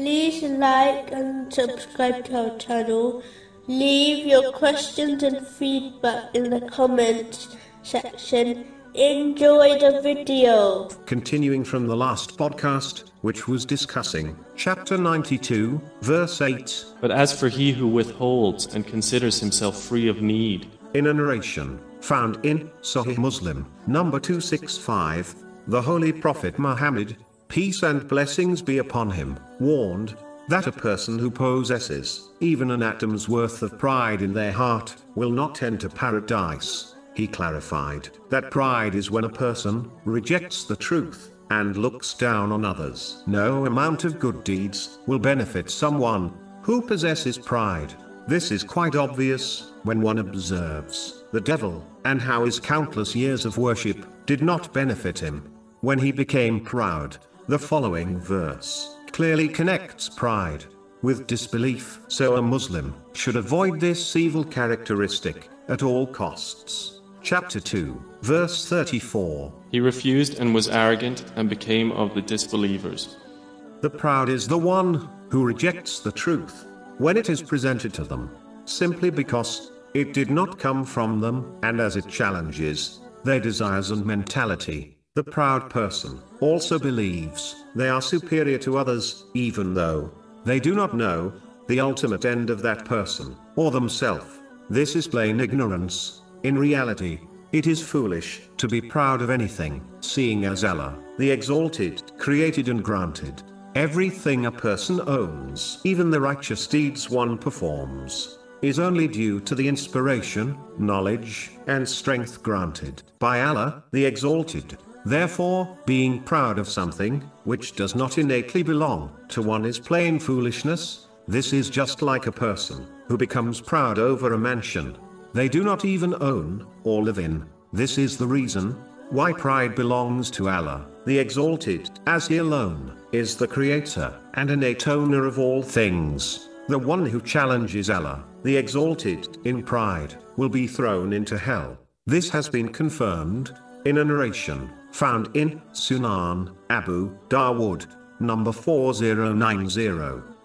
like and subscribe to our channel. Leave your questions and feedback in the comments section. Enjoy the video. Continuing from the last podcast, which was discussing chapter 92, verse 8, But as for he who withholds and considers himself free of need, in a narration found in Sahih Muslim, number 265, the Holy Prophet Muhammad, peace and blessings be upon him, warned that a person who possesses even an atom's worth of pride in their heart will not enter paradise. He clarified that pride is when a person rejects the truth and looks down on others. No amount of good deeds will benefit someone who possesses pride. This is quite obvious when one observes the devil and how his countless years of worship did not benefit him. When he became proud, the following verse clearly connects pride with disbelief. So a Muslim should avoid this evil characteristic at all costs. Chapter 2, verse 34. he refused and was arrogant and became of the disbelievers. The proud is the one who rejects the truth when it is presented to them, simply because it did not come from them, and as it challenges their desires and mentality. The proud person also believes they are superior to others, even though they do not know the ultimate end of that person or themselves. This is plain ignorance. In reality, it is foolish to be proud of anything, seeing as Allah, the Exalted, created and granted everything a person owns, even the righteous deeds one performs, is only due to the inspiration, knowledge, and strength granted by Allah, the Exalted. Therefore, being proud of something, which does not innately belong to one is plain foolishness. This is just like a person who becomes proud over a mansion they do not even own or live in. This is the reason why pride belongs to Allah, the Exalted, as He alone is the Creator and innate owner of all things. The one who challenges Allah, the Exalted, in pride, will be thrown into hell. This has been confirmed in a narration found in Sunan Abu Dawood, number 4090.